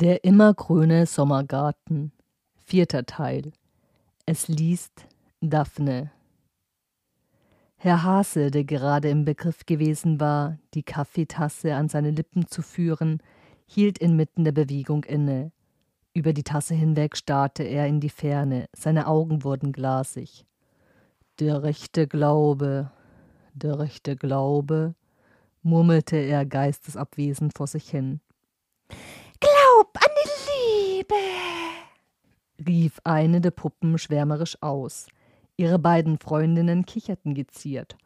Der immergrüne Sommergarten. Vierter Teil. Es liest Daphne. Herr Hase, der gerade im Begriff gewesen war, die Kaffeetasse an seine Lippen zu führen, hielt inmitten der Bewegung inne. Über die Tasse hinweg starrte er in die Ferne, seine Augen wurden glasig. Der rechte Glaube, der rechte Glaube, murmelte er geistesabwesend vor sich hin. Glaub an die Liebe, rief eine der Puppen schwärmerisch aus. Ihre beiden Freundinnen kicherten geziert.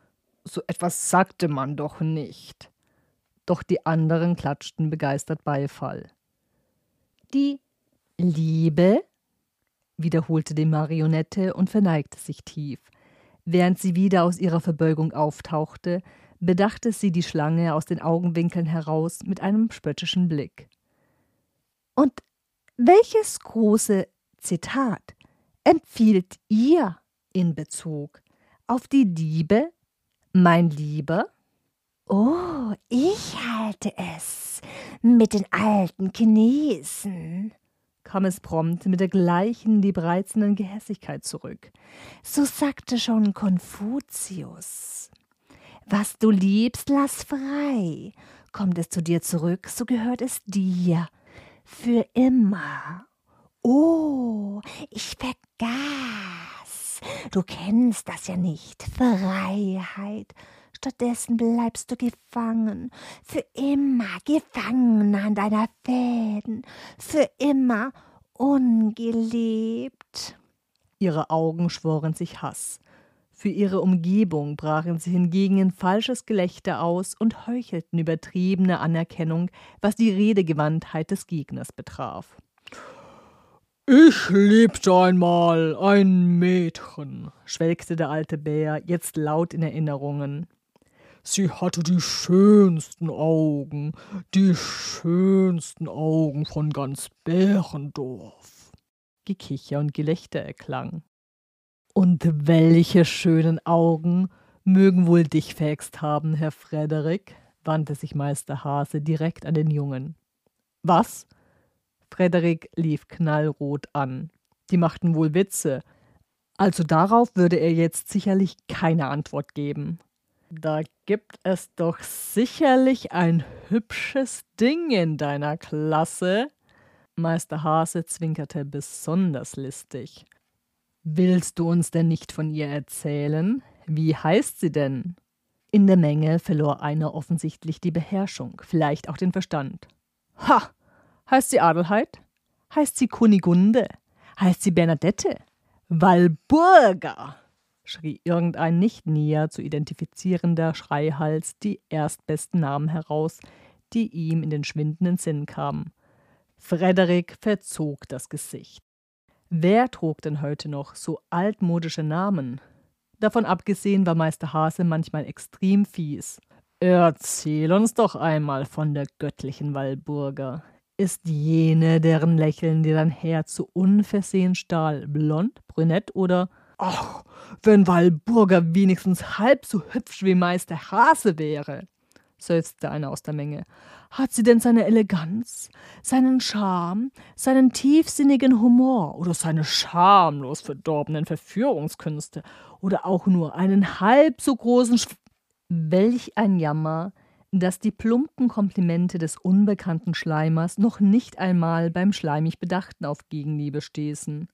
So etwas sagte man doch nicht. Doch die anderen klatschten begeistert Beifall. Die Liebe? wiederholte die Marionette und verneigte sich tief. Während sie wieder aus ihrer Verbeugung auftauchte, bedachte sie die Schlange aus den Augenwinkeln heraus mit einem spöttischen Blick. Und welches große Zitat empfiehlt ihr in Bezug auf die Liebe, mein Lieber? Oh, ich halte es mit den alten Chinesen, kam es prompt mit der gleichen liebreizenden Gehässigkeit zurück. So sagte schon Konfuzius. Was du liebst, lass frei. Kommt es zu dir zurück, so gehört es dir. Für immer. Oh, ich vergaß. Du kennst das ja nicht. Freiheit. Stattdessen bleibst du gefangen, für immer gefangen an deiner Fäden, für immer ungelebt. Ihre Augen schworen sich Hass. Für ihre Umgebung brachen sie hingegen in falsches Gelächter aus und heuchelten übertriebene Anerkennung, was die Redegewandtheit des Gegners betraf. Ich liebte einmal ein Mädchen, schwelgte der alte Bär, jetzt laut in Erinnerungen. Sie hatte die schönsten Augen, die schönsten Augen von ganz Bärendorf. Gekicher und Gelächter erklang. Und welche schönen Augen mögen wohl dich fängst haben, Herr Frederik? wandte sich Meister Hase direkt an den Jungen. Was? Frederik lief knallrot an. Die machten wohl Witze. Also darauf würde er jetzt sicherlich keine Antwort geben. Da gibt es doch sicherlich ein hübsches Ding in deiner Klasse. Meister Hase zwinkerte besonders listig. Willst du uns denn nicht von ihr erzählen? Wie heißt sie denn? In der Menge verlor einer offensichtlich die Beherrschung, vielleicht auch den Verstand. Ha! Heißt sie Adelheid? Heißt sie Kunigunde? Heißt sie Bernadette? Walburga! schrie irgendein nicht näher zu identifizierender Schreihals die erstbesten Namen heraus, die ihm in den schwindenden Sinn kamen. Frederik verzog das Gesicht. Wer trug denn heute noch so altmodische Namen? Davon abgesehen war Meister Hase manchmal extrem fies. Erzähl uns doch einmal von der göttlichen Walburga. Ist jene, deren Lächeln dir dein Herz so unversehen stahl, blond, brünett oder Ach, wenn Walburga wenigstens halb so hübsch wie Meister Hase wäre, seufzte einer aus der Menge. Hat sie denn seine Eleganz, seinen Charme, seinen tiefsinnigen Humor oder seine schamlos verdorbenen Verführungskünste oder auch nur einen halb so großen Sch Welch ein Jammer, dass die plumpen Komplimente des unbekannten Schleimers noch nicht einmal beim schleimig Bedachten auf Gegenliebe stießen.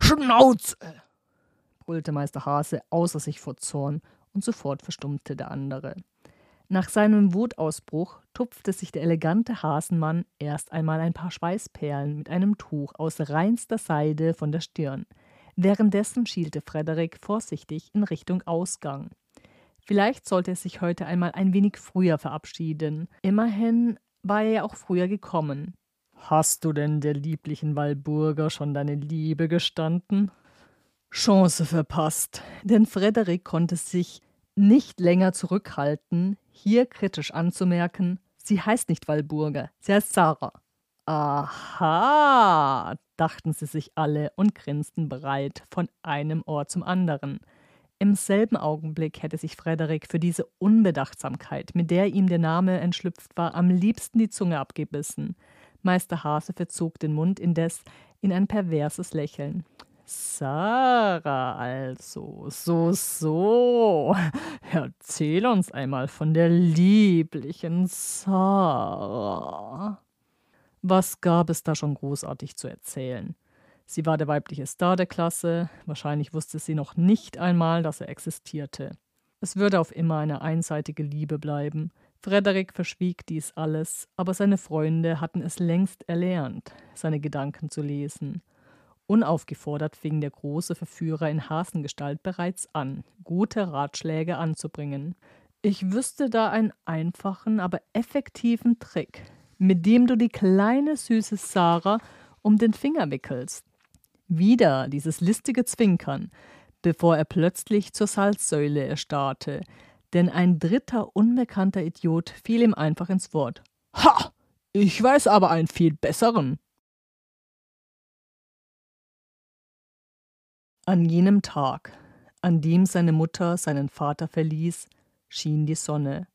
Schnauze! brüllte Meister Hase außer sich vor Zorn, und sofort verstummte der andere. Nach seinem Wutausbruch tupfte sich der elegante Hasenmann erst einmal ein paar Schweißperlen mit einem Tuch aus reinster Seide von der Stirn. Währenddessen schielte Frederik vorsichtig in Richtung Ausgang. Vielleicht sollte er sich heute einmal ein wenig früher verabschieden. Immerhin war er ja auch früher gekommen. Hast du denn der lieblichen Walburger schon deine Liebe gestanden? Chance verpasst, denn Frederik konnte sich nicht länger zurückhalten, hier kritisch anzumerken, sie heißt nicht Walburger, sie heißt Sarah. Aha, dachten sie sich alle und grinsten bereit von einem Ohr zum anderen. Im selben Augenblick hätte sich Frederik für diese Unbedachtsamkeit, mit der ihm der Name entschlüpft war, am liebsten die Zunge abgebissen. Meister Hase verzog den Mund indes in ein perverses Lächeln. Sarah also, so, so. Erzähl uns einmal von der lieblichen Sarah. Was gab es da schon großartig zu erzählen? Sie war der weibliche Star der Klasse, wahrscheinlich wusste sie noch nicht einmal, dass er existierte. Es würde auf immer eine einseitige Liebe bleiben. Frederik verschwieg dies alles, aber seine Freunde hatten es längst erlernt, seine Gedanken zu lesen. Unaufgefordert fing der große Verführer in Hasengestalt bereits an, gute Ratschläge anzubringen. Ich wüsste da einen einfachen, aber effektiven Trick, mit dem du die kleine süße Sarah um den Finger wickelst. Wieder dieses listige Zwinkern, bevor er plötzlich zur Salzsäule erstarrte, denn ein dritter unbekannter Idiot fiel ihm einfach ins Wort. Ha! Ich weiß aber einen viel besseren. An jenem Tag, an dem seine Mutter seinen Vater verließ, schien die Sonne.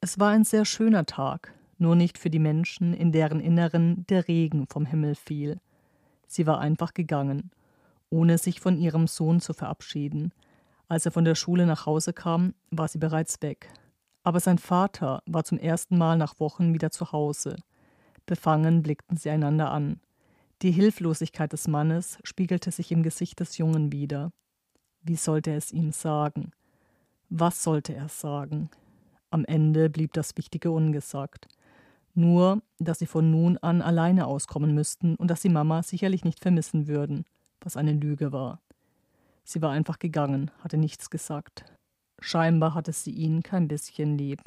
Es war ein sehr schöner Tag, nur nicht für die Menschen, in deren Inneren der Regen vom Himmel fiel. Sie war einfach gegangen, ohne sich von ihrem Sohn zu verabschieden. Als er von der Schule nach Hause kam, war sie bereits weg. Aber sein Vater war zum ersten Mal nach Wochen wieder zu Hause. Befangen blickten sie einander an. Die Hilflosigkeit des Mannes spiegelte sich im Gesicht des Jungen wider. Wie sollte er es ihm sagen? Was sollte er sagen? Am Ende blieb das Wichtige ungesagt. Nur, dass sie von nun an alleine auskommen müssten und dass sie Mama sicherlich nicht vermissen würden, was eine Lüge war. Sie war einfach gegangen, hatte nichts gesagt. Scheinbar hatte sie ihn kein bisschen lieb.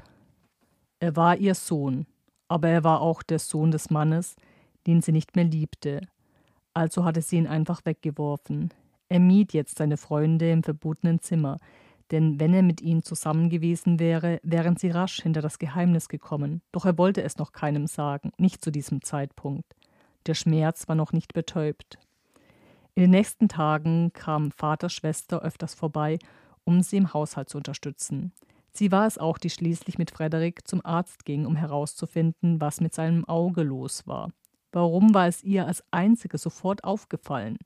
Er war ihr Sohn, aber er war auch der Sohn des Mannes, den sie nicht mehr liebte. Also hatte sie ihn einfach weggeworfen. Er mied jetzt seine Freunde im verbotenen Zimmer, denn wenn er mit ihnen zusammen gewesen wäre, wären sie rasch hinter das Geheimnis gekommen. Doch er wollte es noch keinem sagen, nicht zu diesem Zeitpunkt. Der Schmerz war noch nicht betäubt. In den nächsten Tagen kam Vaters Schwester öfters vorbei, um sie im Haushalt zu unterstützen. Sie war es auch, die schließlich mit Frederik zum Arzt ging, um herauszufinden, was mit seinem Auge los war. Warum war es ihr als einzige sofort aufgefallen?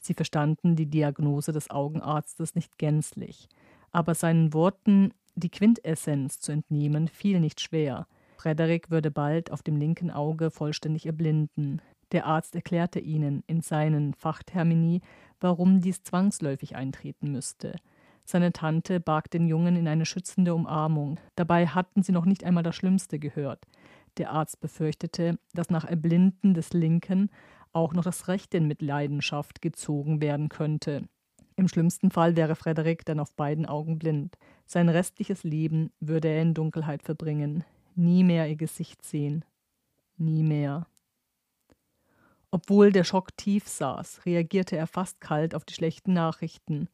Sie verstanden die Diagnose des Augenarztes nicht gänzlich, aber seinen Worten die Quintessenz zu entnehmen fiel nicht schwer. Frederik würde bald auf dem linken Auge vollständig erblinden. Der Arzt erklärte ihnen in seinen Fachtermini, warum dies zwangsläufig eintreten müsste. Seine Tante barg den Jungen in eine schützende Umarmung. Dabei hatten sie noch nicht einmal das Schlimmste gehört. Der Arzt befürchtete, dass nach Erblinden des Linken auch noch das Rechte in Mitleidenschaft gezogen werden könnte. Im schlimmsten Fall wäre Frederik dann auf beiden Augen blind. Sein restliches Leben würde er in Dunkelheit verbringen, nie mehr ihr Gesicht sehen. Nie mehr. Obwohl der Schock tief saß, reagierte er fast kalt auf die schlechten Nachrichten.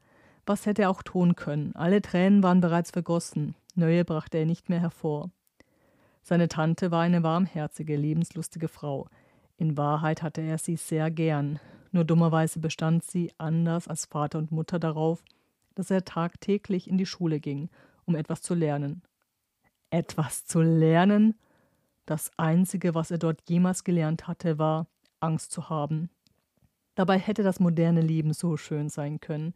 Was hätte er auch tun können? Alle Tränen waren bereits vergossen, neue brachte er nicht mehr hervor. Seine Tante war eine warmherzige, lebenslustige Frau. In Wahrheit hatte er sie sehr gern, nur dummerweise bestand sie, anders als Vater und Mutter, darauf, dass er tagtäglich in die Schule ging, um etwas zu lernen. Etwas zu lernen? Das Einzige, was er dort jemals gelernt hatte, war, Angst zu haben. Dabei hätte das moderne Leben so schön sein können.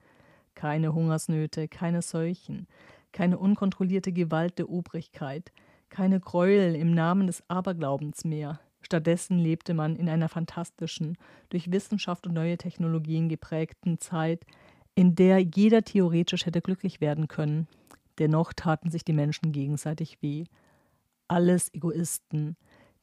Keine Hungersnöte, keine Seuchen, keine unkontrollierte Gewalt der Obrigkeit, keine Gräuel im Namen des Aberglaubens mehr. Stattdessen lebte man in einer fantastischen, durch Wissenschaft und neue Technologien geprägten Zeit, in der jeder theoretisch hätte glücklich werden können. Dennoch taten sich die Menschen gegenseitig weh. Alles Egoisten,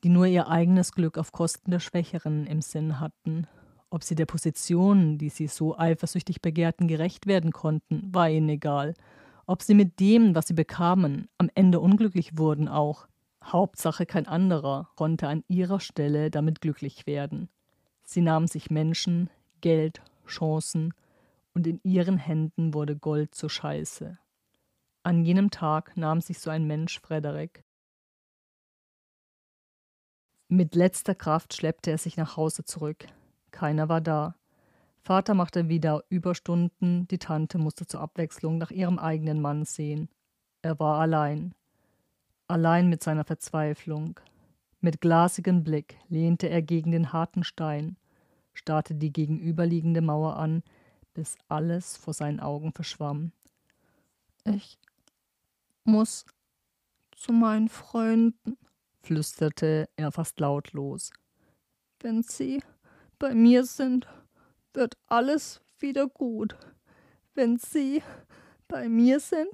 die nur ihr eigenes Glück auf Kosten der Schwächeren im Sinn hatten. Ob sie der Position, die sie so eifersüchtig begehrten, gerecht werden konnten, war ihnen egal. Ob sie mit dem, was sie bekamen, am Ende unglücklich wurden auch. Hauptsache kein anderer konnte an ihrer Stelle damit glücklich werden. Sie nahmen sich Menschen, Geld, Chancen, und in ihren Händen wurde Gold zur Scheiße. An jenem Tag nahm sich so ein Mensch Frederik. Mit letzter Kraft schleppte er sich nach Hause zurück. Keiner war da. Vater machte wieder Überstunden, die Tante musste zur Abwechslung nach ihrem eigenen Mann sehen. Er war allein. Allein mit seiner Verzweiflung. Mit glasigem Blick lehnte er gegen den harten Stein, starrte die gegenüberliegende Mauer an, bis alles vor seinen Augen verschwamm. Ich muss zu meinen Freunden, flüsterte er fast lautlos. Wenn sie bei mir sind, wird alles wieder gut. Wenn sie bei mir sind,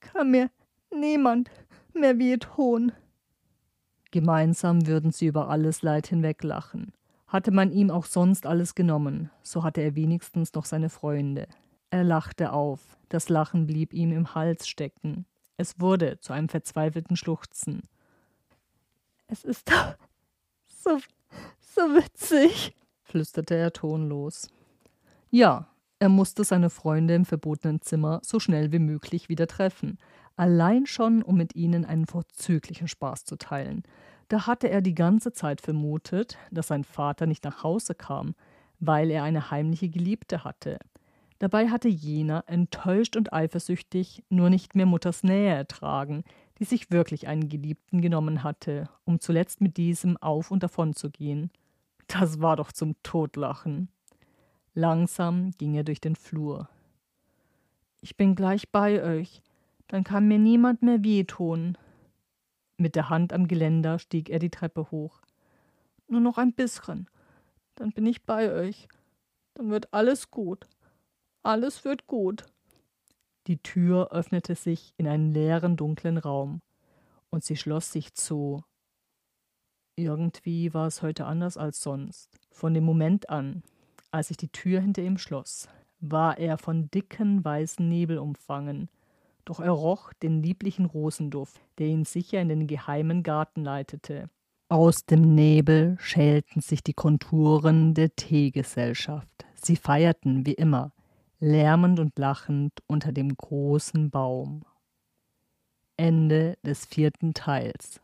kann mir niemand mehr wehtun. Gemeinsam würden sie über alles Leid hinweg lachen. Hatte man ihm auch sonst alles genommen, so hatte er wenigstens noch seine Freunde. Er lachte auf, das Lachen blieb ihm im Hals stecken. Es wurde zu einem verzweifelten Schluchzen. Es ist doch so, so witzig, flüsterte er tonlos. Ja, er musste seine Freunde im verbotenen Zimmer so schnell wie möglich wieder treffen, allein schon, um mit ihnen einen vorzüglichen Spaß zu teilen. Da hatte er die ganze Zeit vermutet, dass sein Vater nicht nach Hause kam, weil er eine heimliche Geliebte hatte. Dabei hatte jener, enttäuscht und eifersüchtig, nur nicht mehr Mutters Nähe ertragen, die sich wirklich einen Geliebten genommen hatte, um zuletzt mit diesem auf und davon zu gehen. Das war doch zum Totlachen. Langsam ging er durch den Flur. Ich bin gleich bei euch, dann kann mir niemand mehr wehtun. Mit der Hand am Geländer stieg er die Treppe hoch. Nur noch ein bisschen, dann bin ich bei euch. Dann wird alles gut. Alles wird gut. Die Tür öffnete sich in einen leeren, dunklen Raum, und sie schloss sich zu. Irgendwie war es heute anders als sonst. Von dem Moment an, als sich die Tür hinter ihm schloss, war er von dicken weißen Nebel umfangen, doch er roch den lieblichen Rosenduft, der ihn sicher in den geheimen Garten leitete. Aus dem Nebel schälten sich die Konturen der Teegesellschaft. Sie feierten wie immer, lärmend und lachend unter dem großen Baum. Ende des vierten Teils.